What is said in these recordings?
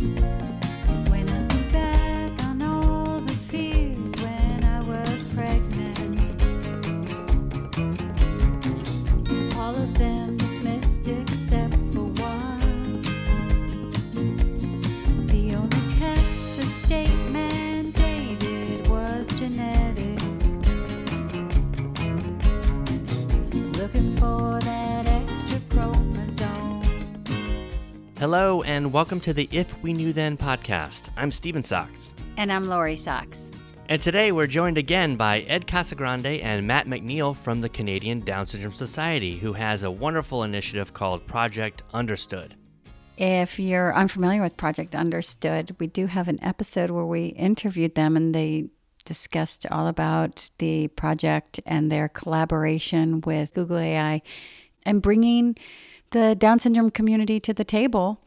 When and welcome to the If We Knew Then podcast. I'm Steven Socks. And I'm Lori Socks. And today we're joined again by Ed Casagrande and Matt MacNeil from the Canadian Down Syndrome Society, who has a wonderful initiative called Project Understood. If you're unfamiliar with Project Understood, we do have an episode where we interviewed them and they discussed all about the project and their collaboration with Google AI and bringing the Down syndrome community to the table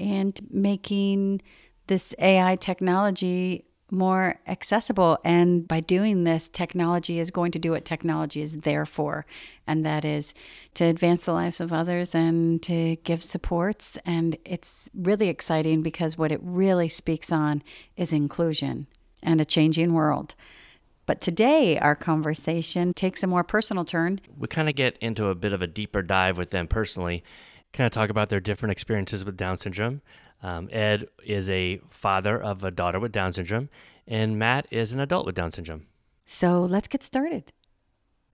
and making this AI technology more accessible. And by doing this, technology is going to do what technology is there for, and that is to advance the lives of others and to give supports. And it's really exciting because what it really speaks on is inclusion and a changing world. But today, our conversation takes a more personal turn. We kind of get into a bit of a deeper dive with them personally, kind of talk about their different experiences with Down syndrome. Um, Ed is a father of a daughter with Down syndrome, and Matt is an adult with Down syndrome. So let's get started.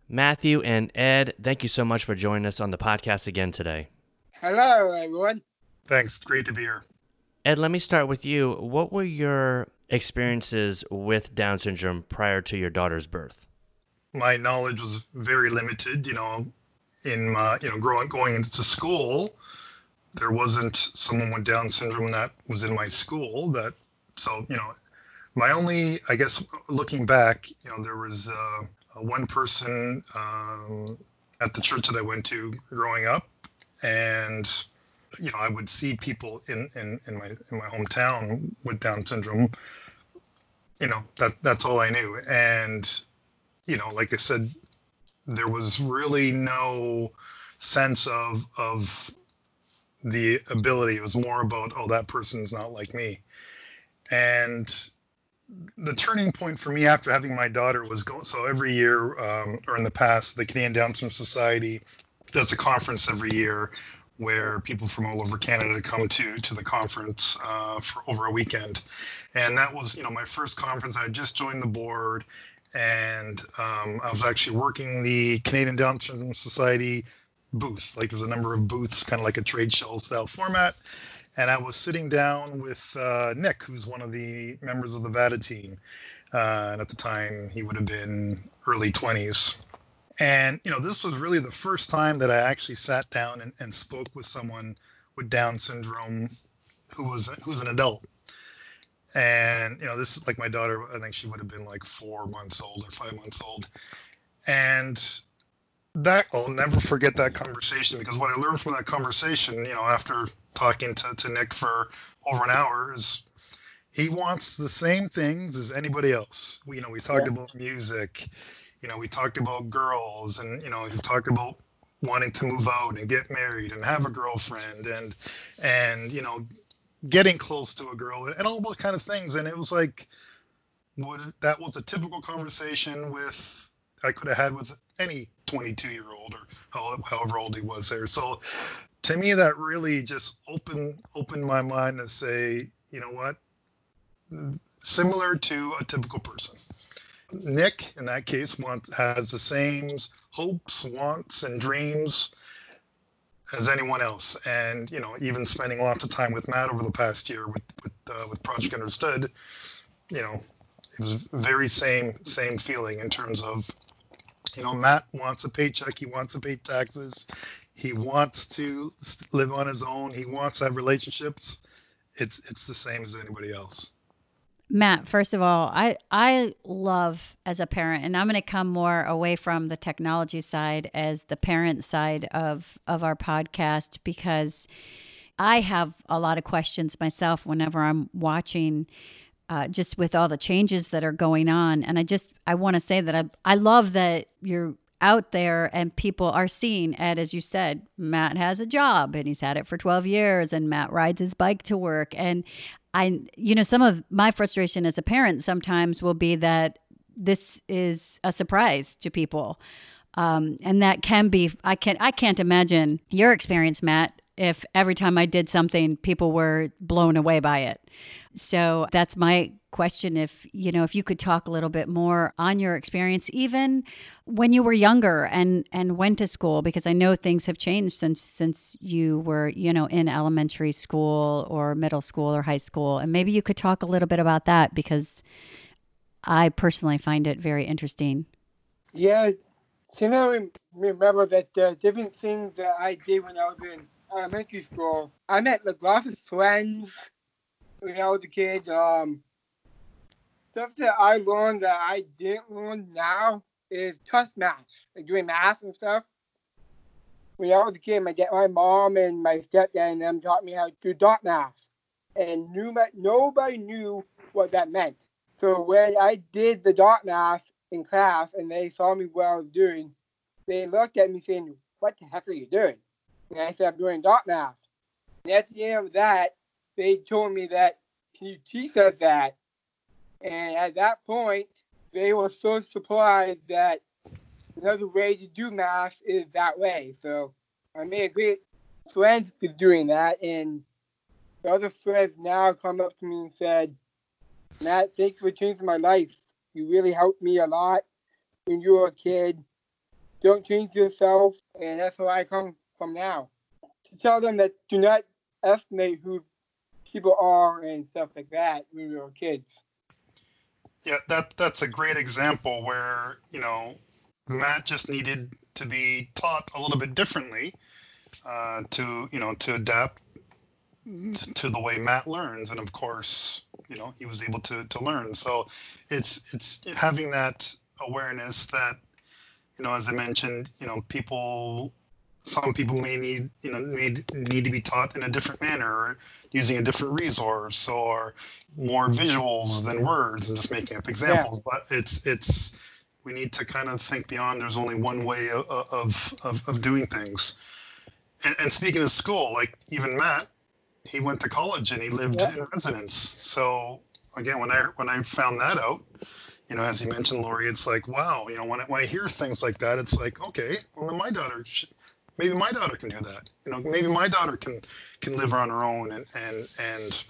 Matthew and Ed, thank you so much for joining us on the podcast again today. Hello, everyone. Thanks. Great to be here. Ed, let me start with you. What were your experiences with Down syndrome prior to your daughter's birth? My knowledge was very limited. You know, in my, you know, growing going into school, there wasn't someone with Down syndrome that was in my school. That so you know, my only, I guess, looking back, you know, there was uh, one person um, at the church that I went to growing up, and you know, I would see people in, in, in my in my hometown with Down syndrome. You know, that that's all I knew. And, you know, like I said, there was really no sense of of the ability. It was more about, oh, that person's not like me. And the turning point for me after having my daughter was going so every year um, or in the past the canadian down syndrome society does a conference every year where people from all over Canada come to to the conference uh, for over a weekend, and that was you know my first conference. I had just joined the board, and um, I was actually working the Canadian Down Syndrome Society booth. Like there's a number of booths, kind of like a trade show style format. And I was sitting down with uh, Nick, who's one of the members of the VATA team. Uh, and at the time, he would have been early 20s. And you know, this was really the first time that I actually sat down and, and spoke with someone with Down syndrome who was who was an adult. And you know, this is like my daughter. I think she would have been like four months old or five months old. And that I'll never forget that conversation because what I learned from that conversation, you know, after talking to, to Nick for over an hour is he wants the same things as anybody else. We, you know, we talked about music you know, we talked about girls and, you know, we talked about wanting to move out and get married and have a girlfriend and, and, you know, getting close to a girl and all those kind of things. And it was like, what that was a typical conversation with, I could have had with any 22 year old or however old he was there. So to me, that really just opened, opened my mind to say, you know what, similar to a typical person Nick, in that case, wants has the same hopes, wants, and dreams as anyone else. And you know, even spending lots of time with Matt over the past year with with uh, with Project Understood, you know, it was very same same feeling in terms of, you know, Matt wants a paycheck, he wants to pay taxes, he wants to live on his own, he wants to have relationships. It's it's the same as anybody else. Matt, first of all, I I love as a parent, and I'm going to come more away from the technology side as the parent side of of our podcast because I have a lot of questions myself whenever I'm watching. Uh, just with all the changes that are going on, and I just I want to say that I I love that you're out there and people are seeing ed as you said matt has a job and he's had it for 12 years and matt rides his bike to work and i you know some of my frustration as a parent sometimes will be that this is a surprise to people um, and that can be i can't. i can't imagine your experience matt if every time i did something people were blown away by it. So that's my question. If you know if you could talk a little bit more on your experience even when you were younger and and went to school because I know things have changed since since you were you know in elementary school or middle school or high school. And maybe you could talk a little bit about that because I personally find it very interesting. Yeah, can I remember that the different things that I did when I was in elementary school? I met of friends when I was a kid. Um, stuff that I learned that I didn't learn now is test math, like doing math and stuff. When I was a kid, my dad, my mom and my stepdad and them taught me how to do dot math, and knew nobody knew what that meant. So when I did the dot math in class and they saw me what I was doing, they looked at me saying, "What the heck are you doing?" And I said, "I'm doing dot math." And at the end of that, they told me that, can you teach us that? And at that point, they were so surprised that another way to do math is that way. So I made a great friends with doing that. And the other friends now come up to me and said, Matt, thank you for changing my life. You really helped me a lot when you were a kid. Don't change yourself. And that's where I come from now. To tell them that do not estimate who people are and stuff like that when we were kids. Yeah, that that's a great example where you know Matt just needed to be taught a little bit differently uh, to you know to adapt to the way Matt learns, and of course, you know he was able to to learn. So it's it's having that awareness that you know as I mentioned, you know people some people may need you know need need to be taught in a different manner or using a different resource or more visuals than words and just making up examples yeah. but it's it's we need to kind of think beyond there's only one way of of, of, of doing things and, and, speaking of school like even matt he went to college and he lived yeah. in residence so again when i when i found that out you know, as you mentioned, Lori, it's like, wow, you know, when I, when I hear things like that, it's like, okay, well, then my daughter should, maybe my daughter can do that. You know, maybe my daughter can can live on her own and and and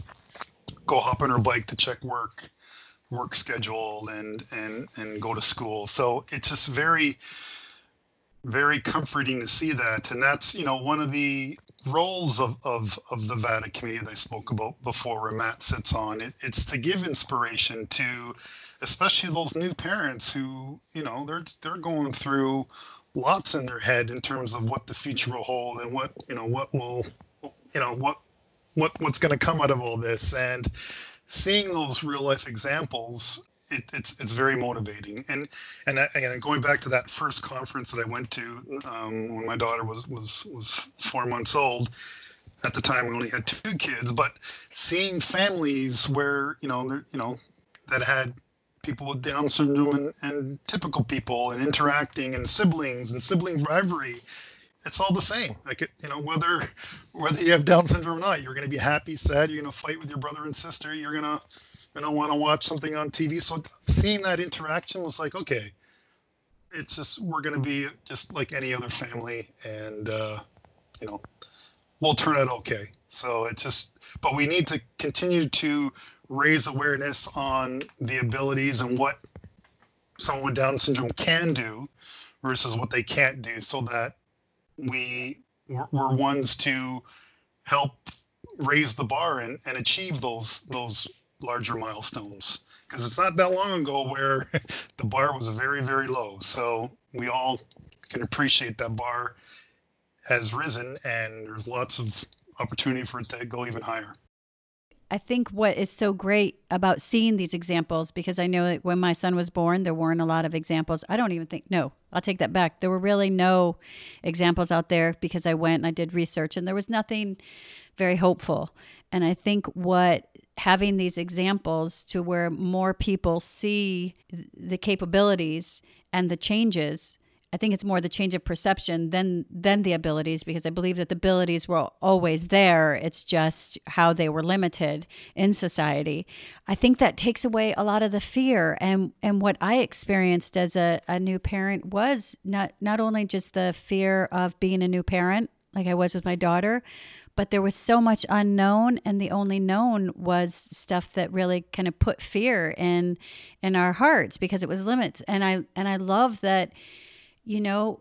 go hop on her bike to check work work schedule and and and go to school. So it's just very very comforting to see that and that's you know one of the roles of, of, of the VATA committee that I spoke about before where Matt sits on it, it's to give inspiration to especially those new parents who you know they're they're going through lots in their head in terms of what the future will hold and what you know what will you know what what what's going to come out of all this. And seeing those real life examples it, it's it's very motivating. And and again going back to that first conference that I went to um, when my daughter was was was four months old at the time we only had two kids but seeing families where you know you know that had people with Down syndrome and, and typical people and interacting and siblings and sibling rivalry. It's all the same. Like it, you know, whether whether you have Down syndrome or not, you're going to be happy, sad. You're going to fight with your brother and sister. You're going to, you know, want to watch something on TV. So seeing that interaction was like, okay, it's just we're going to be just like any other family, and uh, you know, we'll turn out okay. So it's just, but we need to continue to raise awareness on the abilities and what someone with Down syndrome can do versus what they can't do so that we we're ones to help raise the bar and, and achieve those those larger milestones. Because it's not that long ago where the bar was very very low. So we all can appreciate that bar has risen and there's lots of opportunity for it to go even higher I think what is so great about seeing these examples, because I know that when my son was born, there weren't a lot of examples. I don't even think, no, I'll take that back. There were really no examples out there because I went and I did research and there was nothing very hopeful. And I think what having these examples to where more people see the capabilities and the changes I think it's more the change of perception than than the abilities because I believe that the abilities were always there. It's just how they were limited in society. I think that takes away a lot of the fear and and what I experienced as a, a new parent was not not only just the fear of being a new parent like I was with my daughter, but there was so much unknown and the only known was stuff that really kind of put fear in in our hearts because it was limits and I and I love that you know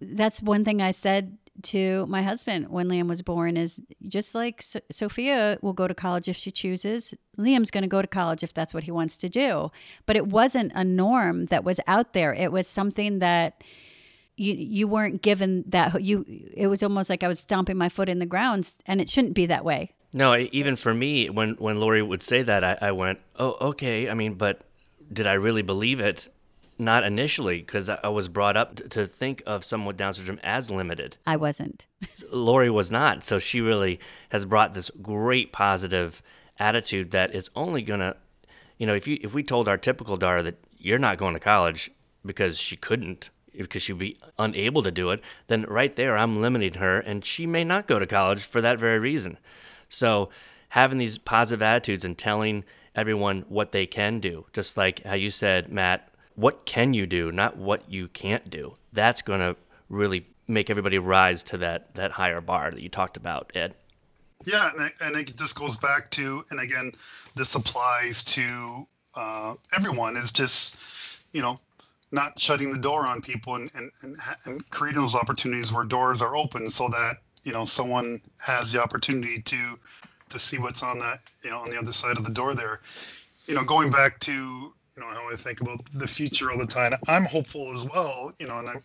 that's one thing I said to my husband when Liam was born is just like so- Sophia will go to college if she chooses, Liam's going to go to college if that's what he wants to do. But it wasn't a norm that was out there. It was something that you you weren't given that you it was almost like I was stomping my foot in the ground and it shouldn't be that way. No, even for me, when when Lori would say that, I, I went, "Oh, okay." I mean, but did I really believe it? Not initially, because I was brought up to think of someone with Down syndrome as limited. I wasn't. Lori was not. So she really has brought this great positive attitude that is only gonna, you know, if you if we told our typical daughter that you're not going to college because she couldn't, because she'd be unable to do it, then right there I'm limiting her, and she may not go to college for that very reason. So having these positive attitudes and telling everyone what they can do, just like how you said, Matt, what can you do, not what you can't do. That's going to really make everybody rise to that that higher bar that you talked about, Ed. Yeah, and, and it just goes back to, and again, this applies to uh, everyone. Is just, you know, not shutting the door on people and, and, and, and creating those opportunities where doors are open so that you know someone has the opportunity to to see what's on that you know on the other side of the door there you know going back to you know, how I think about the future all the time. I'm hopeful as well, you know, and I'm,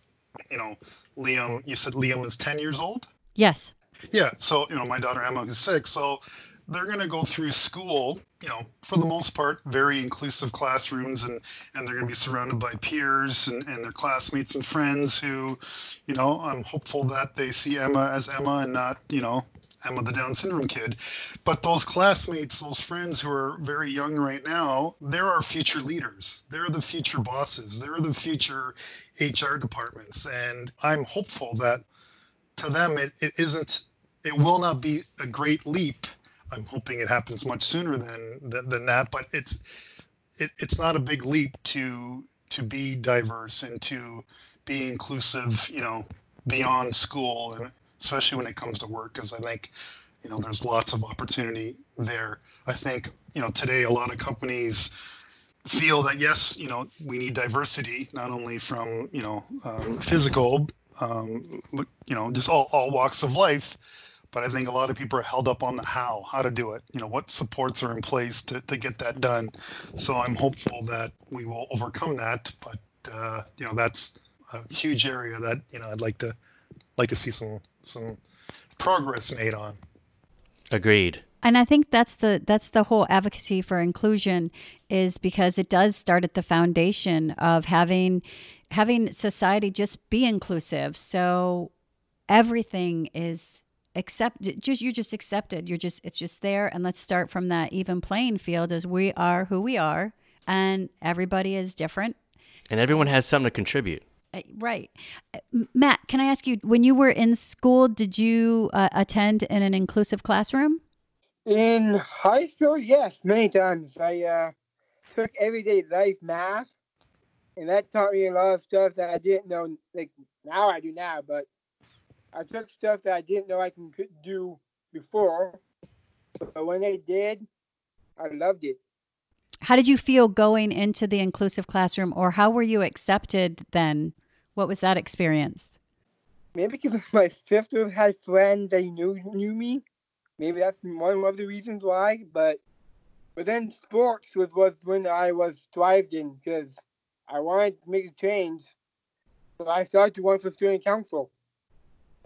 you know, Liam, you said Liam is 10 years old? Yes. Yeah. So, you know, my daughter Emma is six. So they're going to go through school, you know, for the most part, very inclusive classrooms and, and they're going to be surrounded by peers and, and their classmates and friends who, you know, I'm hopeful that they see Emma as Emma and not, you know, Emma the Down syndrome kid. But those classmates, those friends who are very young right now, they're our future leaders. They're the future bosses. They're the future HR departments. And I'm hopeful that to them it, it isn't it will not be a great leap. I'm hoping it happens much sooner than than, than that, but it's it, it's not a big leap to to be diverse and to be inclusive, you know, beyond school and especially when it comes to work, because I think, you know, there's lots of opportunity there. I think, you know, today a lot of companies feel that yes, you know, we need diversity not only from you know um, physical, um, but you know, just all all walks of life. But I think a lot of people are held up on the how, how to do it. You know, what supports are in place to, to get that done. So I'm hopeful that we will overcome that. But uh, you know, that's a huge area that you know I'd like to like to see some some progress made on. Agreed. And I think that's the that's the whole advocacy for inclusion is because it does start at the foundation of having having society just be inclusive. So everything is accept just you just accepted. You're just it's just there and let's start from that even playing field as we are who we are and everybody is different. And everyone has something to contribute. Uh, Right. Uh, Matt, can I ask you, when you were in school, did you uh, attend in an inclusive classroom? In high school, yes, many times. I uh, took everyday life math, and that taught me a lot of stuff that I didn't know. Like now, I do now, but I took stuff that I didn't know I can could do before. But when I did, I loved it. How did you feel going into the inclusive classroom, or how were you accepted then? What was that experience? Maybe because my sister had friends that knew knew me. Maybe that's one of the reasons why. But but then sports was, was when I was thriving because I wanted to make a change. So I started to run for student council.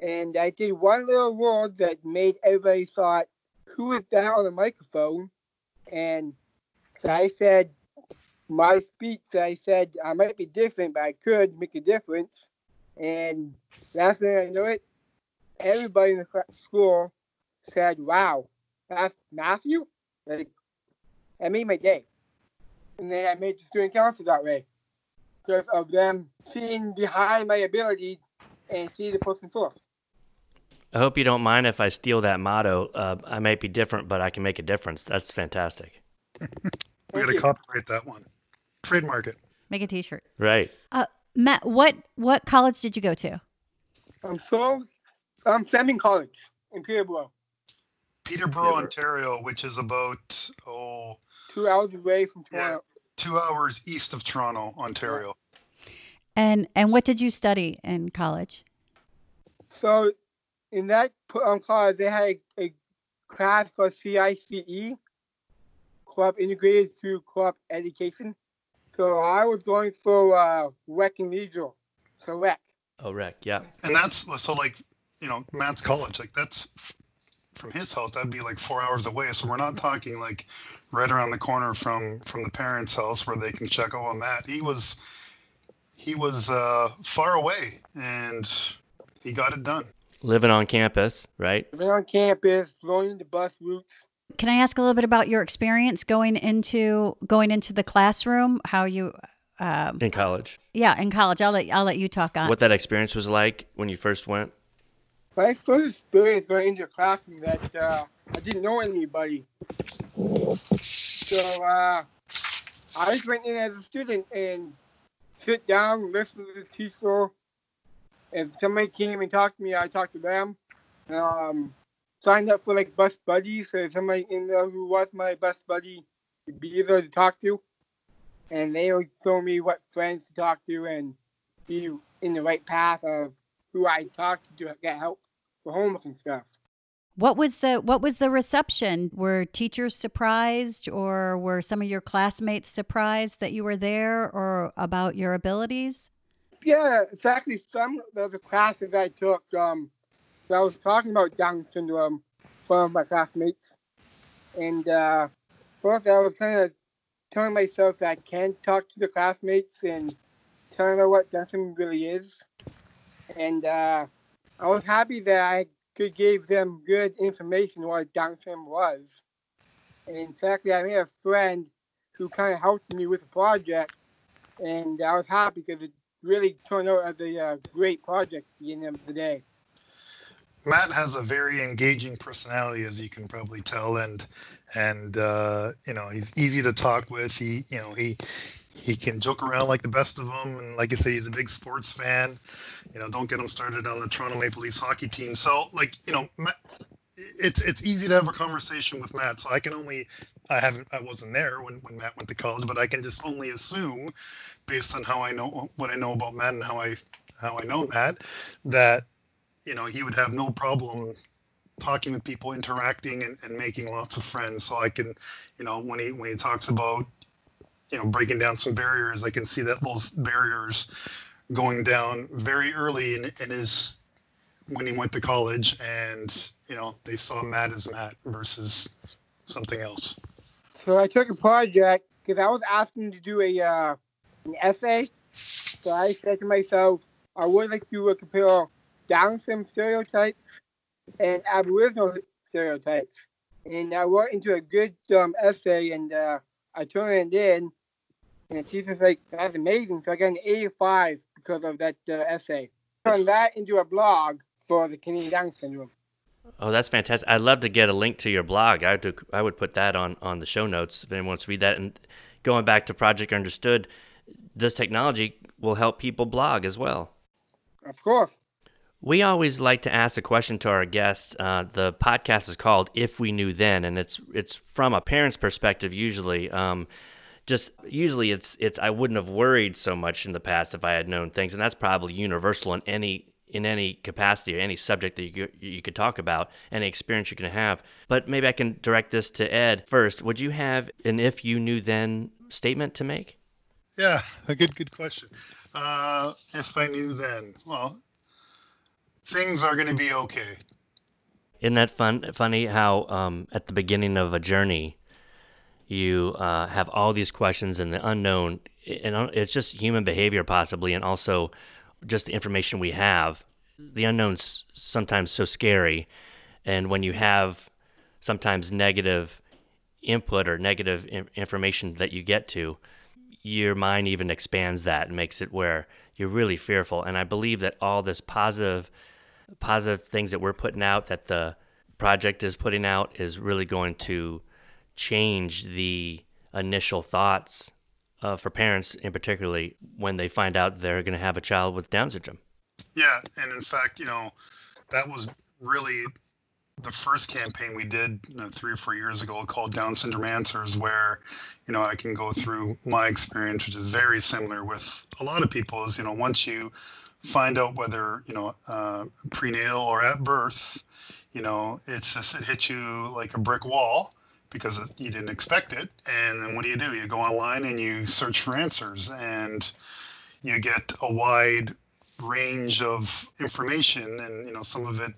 And I did one little word that made everybody thought, who is that on the microphone? And so I said my speech, I said I might be different, but I could make a difference. And last thing I know it, everybody in the school said, "Wow, that's Matthew." Like, that made my day. And then I made the student council that way. because of them seeing behind my ability and see the person first. I hope you don't mind if I steal that motto. Uh, I might be different, but I can make a difference. That's fantastic. We Thank got to copyright that one. Trademark it. Make a T-shirt. Right. Uh, Matt, what what college did you go to? I'm so I'm Fleming College in Peterborough, Peterborough, Ontario, which is about oh two hours away from Yeah. Toronto. two hours east of Toronto, Ontario. And and what did you study in college? So in that um, college, they had a, a class called CICE, Club Integrated through Club Education. So I was going for uh, rec and leisure, so Rec. Oh, Rec, Yeah. And that's so like you know Matt's college, like that's from his house. That'd be like four hours away. So we're not talking like right around the corner from from the parents' house where they can check out on Matt. He was he was uh, far away, and he got it done. Living on campus, right? Living on campus, learning the bus routes. Can I ask a little bit about your experience going into going into the classroom? How you, um, In college. yeah, in college. I'll let I'll let you talk on. What that experience was like when you first went. My first experience going into a classroom that uh, I didn't know anybody. So uh, I just went in as a student and sit down, listen to the teacher. If somebody came and talked to me, I talked to them. Um, signed up for like bus buddies, so somebody in there who was my bus buddy would be easier to talk to. And they would show me what friends to talk to and be in the right path of who I talked to to get help for homework and stuff. What was the what was the reception? Were teachers surprised or were some of your classmates surprised that you were there or about your abilities? Yeah, exactly. some of the classes I took. Um, so I was talking about Down syndrome from my classmates, and uh, first I was kind of telling myself that I can talk to the classmates and telling them what Down syndrome really is, and uh, I was happy that I could give them good information what Down syndrome was. And in fact, I made a friend who kind of helped me with the project, and I was happy because it really turned out as a uh, great project at the end of the day. Matt has a very engaging personality, as you can probably tell, and and uh, you know he's easy to talk with. He you know he he can joke around like the best of them, and like I say, he's a big sports fan. You know, don't get him started on the Toronto Maple Leafs hockey team. So like you know, Matt, it's it's easy to have a conversation with Matt. So I can only I haven't I wasn't there when when Matt went to college, but I can just only assume, based on how I know what I know about Matt and how I how I know Matt, that you know he would have no problem talking with people interacting and, and making lots of friends. So i can you know when he when he talks about you know breaking down some barriers i can see that those barriers going down very early in, in his when he went to college and you know they saw matt as matt versus something else. So I took a project because I was asking to do a uh, an essay. So I said to myself, I would like to uh, compare Down syndrome stereotypes and Aboriginal stereotypes. And I wrote into a good um, essay and uh, I turned it in. And the teacher's like, that's amazing. So I got an 85 because of that uh, essay. Turned that into a blog for the Canadian Down syndrome. Oh, that's fantastic. I'd love to get a link to your blog. I would, I would put that on, on the show notes if anyone wants to read that. And going back to Project Understood, this technology will help people blog as well. Of course. We always like to ask a question to our guests. Uh, the podcast is called "If We Knew Then," and it's it's from a parent's perspective. Usually, um, just usually it's it's I wouldn't have worried so much in the past if I had known things, and that's probably universal in any in any capacity or any subject that you could- you could talk about, any experience you can have. But maybe I can direct this to Ed first. Would you have an "If You Knew Then" statement to make? yeah a good good question uh, if i knew then well things are going to be okay Isn't that fun? Funny how um, at the beginning of a journey, you uh, have all these questions and the unknown, and uh, it's just human behavior possibly, and also just the information we have. The unknown's sometimes so scary, and when you have sometimes negative input or negative information that you get to, your mind even expands that and makes it where you're really fearful. And I believe that all this positive, positive things that we're putting out, that the project is putting out, is really going to change the initial thoughts uh, for parents, in particularly when they find out they're going to have a child with Down syndrome. Yeah, and in fact, you know, that was really the first campaign we did you know, three or four years ago called Down Syndrome Answers, where you know I can go through my experience, which is very similar with a lot of people. Is you know once you find out whether you know uh, prenatal or at birth, you know it's just it hits you like a brick wall because you didn't expect it, and then what do you do? You go online and you search for answers, and you get a wide range of information, and you know some of it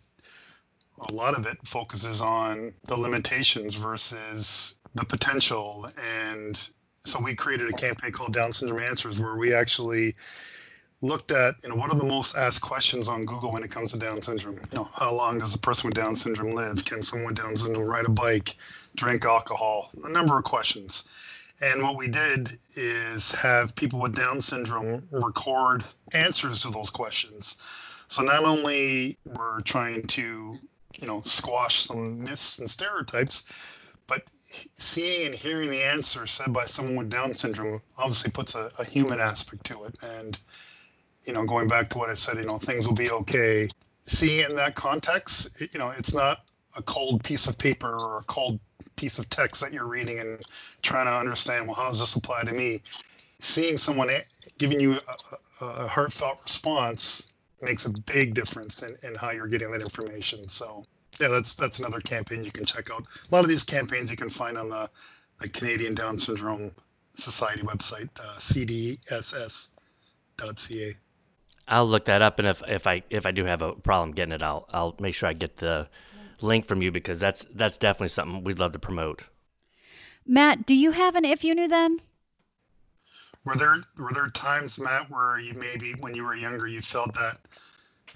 a lot of it focuses on the limitations versus the potential. And so we created a campaign called Down Syndrome Answers where we actually looked at, you know, what are the most asked questions on Google when it comes to Down syndrome? You know, how long does a person with Down syndrome live? Can someone with Down syndrome ride a bike, drink alcohol? A number of questions. And what we did is have people with Down syndrome record answers to those questions. So not only we're trying to you know squash some myths and stereotypes but seeing and hearing the answer said by someone with down syndrome obviously puts a, a human aspect to it and you know going back to what i said you know things will be okay seeing it in that context you know it's not a cold piece of paper or a cold piece of text that you're reading and trying to understand well how does this apply to me seeing someone giving you a, a heartfelt response makes a big difference in, in how you're getting that information. So yeah, that's that's another campaign you can check out. A lot of these campaigns you can find on the, the Canadian Down Syndrome Society website, uh, cdss.ca. I'll look that up, and if, if I if I do have a problem getting it, I'll I'll make sure I get the link from you because that's that's definitely something we'd love to promote. Matt, do you have an if you knew then? Were there were there times, Matt, where you maybe when you were younger you felt that,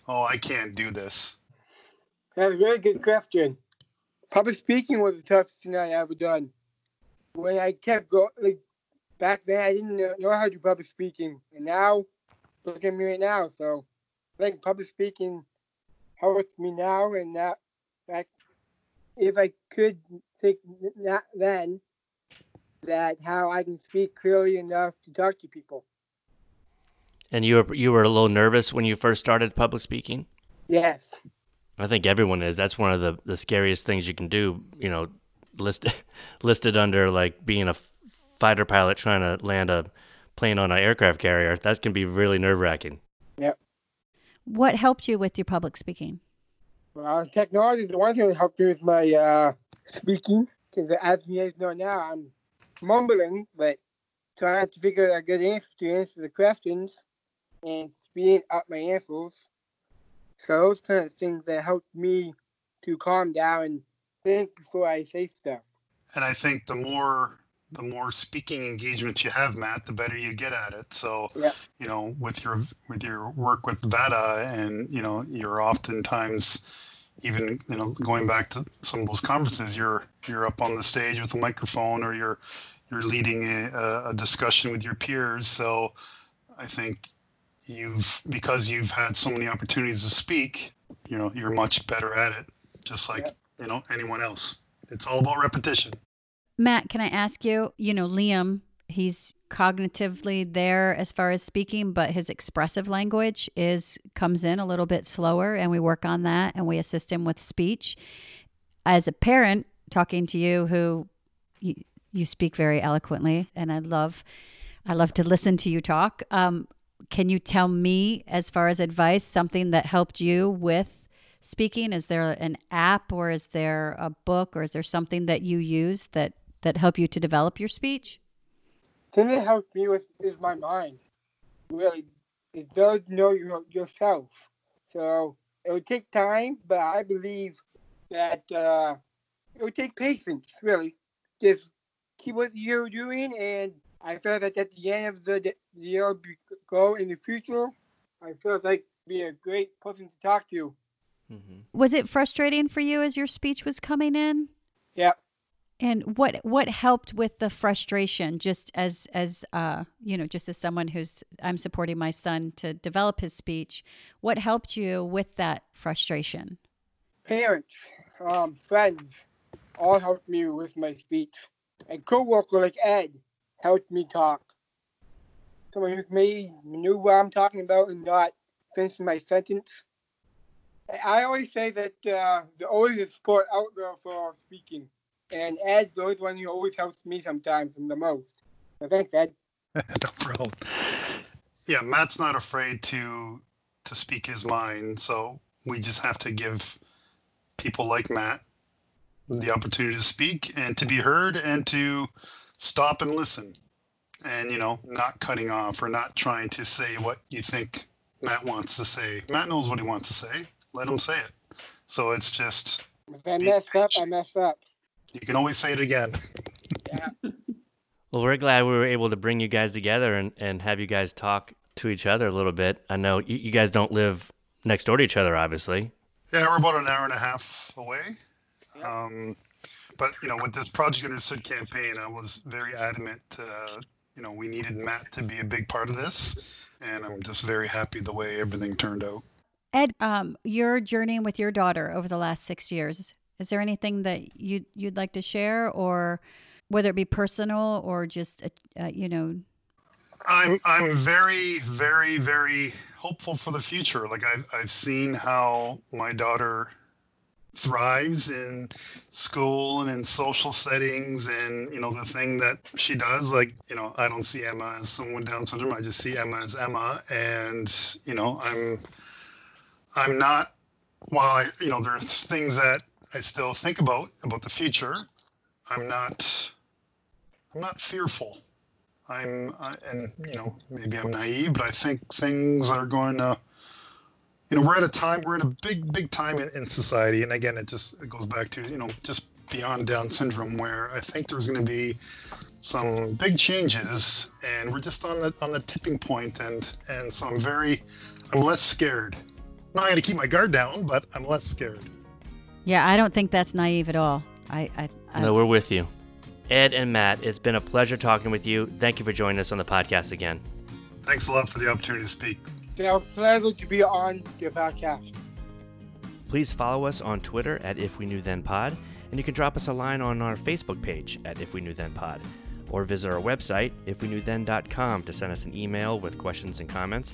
oh, I can't do this? That's a very good question. Public speaking was the toughest thing I ever done. When I kept going, like back then, I didn't know how to do public speaking, and now look at me right now. So, I think public speaking helps me now, and that back if I could think that then, that how I can speak clearly enough to talk to people. And you were you were a little nervous when you first started public speaking. Yes. I think everyone is. That's one of the, the scariest things you can do. You know, listed listed under like being a fighter pilot trying to land a plane on an aircraft carrier. That can be really nerve wracking. Yep. What helped you with your public speaking? Well, technology. The one thing that helped me with my uh, speaking, because as you guys know now, I'm mumbling, but trying to figure out a good answer to answer the questions and speeding up my answers. So those kind of things that helped me to calm down and think before I say stuff. And I think the more the more speaking engagement you have, Matt, the better you get at it. So, you know, with your with your work with VATA, and you know, you're oftentimes even you know going back to some of those conferences, you're you're up on the stage with a microphone, or you're you're leading a, a discussion with your peers. So, I think you've because you've had so many opportunities to speak, you know, you're much better at it, just like you know anyone else. It's all about repetition. Matt, can I ask you? You know, Liam, he's cognitively there as far as speaking, but his expressive language is comes in a little bit slower, and we work on that and we assist him with speech. As a parent, talking to you, who you, you speak very eloquently, and I love, I love to listen to you talk. Um, can you tell me, as far as advice, something that helped you with speaking? Is there an app, or is there a book, or is there something that you use that that help you to develop your speech? thing that helped me with is my mind. Really, it does know your, yourself. So it would take time, but I believe that uh, it would take patience. Really, just keep what you're doing, and I feel that at the end of the d- the year go in the future, I feel like be a great person to talk to. Mm-hmm. Was it frustrating for you as your speech was coming in? Yeah, And what what helped with the frustration? Just as as uh, you know, just as someone who's I'm supporting my son to develop his speech. What helped you with that frustration? Parents, um, friends, all helped me with my speech. And coworker like Ed helped me talk. Someone who maybe knew what I'm talking about and not finishing my sentence. I always say that uh, there's always a sport out there for speaking. And Ed's always one who always helps me sometimes and the most. So thanks, Ed. no problem. Yeah, Matt's not afraid to to speak his mind, so we just have to give people like Matt the opportunity to speak and to be heard and to stop and listen and you know not cutting off or not trying to say what you think Matt wants to say. Matt knows what he wants to say. Let him say it. So it's just If I mess up, I mess up. You can always say it again. Well, we're glad we were able to bring you guys together and, and have you guys talk to each other a little bit. I know you, you guys don't live next door to each other, obviously. Yeah, we're about an hour and a half away. Um, but you know, with this Project Understood campaign, I was very adamant. Uh, you know, we needed Matt to be a big part of this, and I'm just very happy the way everything turned out. Ed, um, your journey with your daughter over the last six years. Is there anything that you you'd like to share, or whether it be personal or just uh, uh, you know? I'm I'm very very very hopeful for the future. Like I've I've seen how my daughter thrives in school and in social settings and you know the thing that she does like you know i don't see emma as someone down syndrome i just see emma as emma and you know i'm i'm not while i you know there's things that i still think about about the future. I'm not i'm not fearful. I'm I, and you know maybe i'm naive but i think things are going to you know we're at a time we're in a big big time in, in society. And again it just it goes back to you know just beyond down syndrome where i think there's going to be some big changes. And we're just on the on the tipping point and and so i'm very i'm less scared. I'm not going to keep my guard down but i'm less scared Yeah, I don't think that's naive at all. I, I, I No, we're with you. Ed and Matt, it's been a pleasure talking with you. Thank you for joining us on the podcast again. thanks a lot for the opportunity to speak It's a pleasure to be on your podcast. Please follow us on Twitter at If We Knew Then Pod, and you can drop us a line on our Facebook page at If We Knew Then Pod, or visit our website, ifweknewthen.com, to send us an email with questions and comments.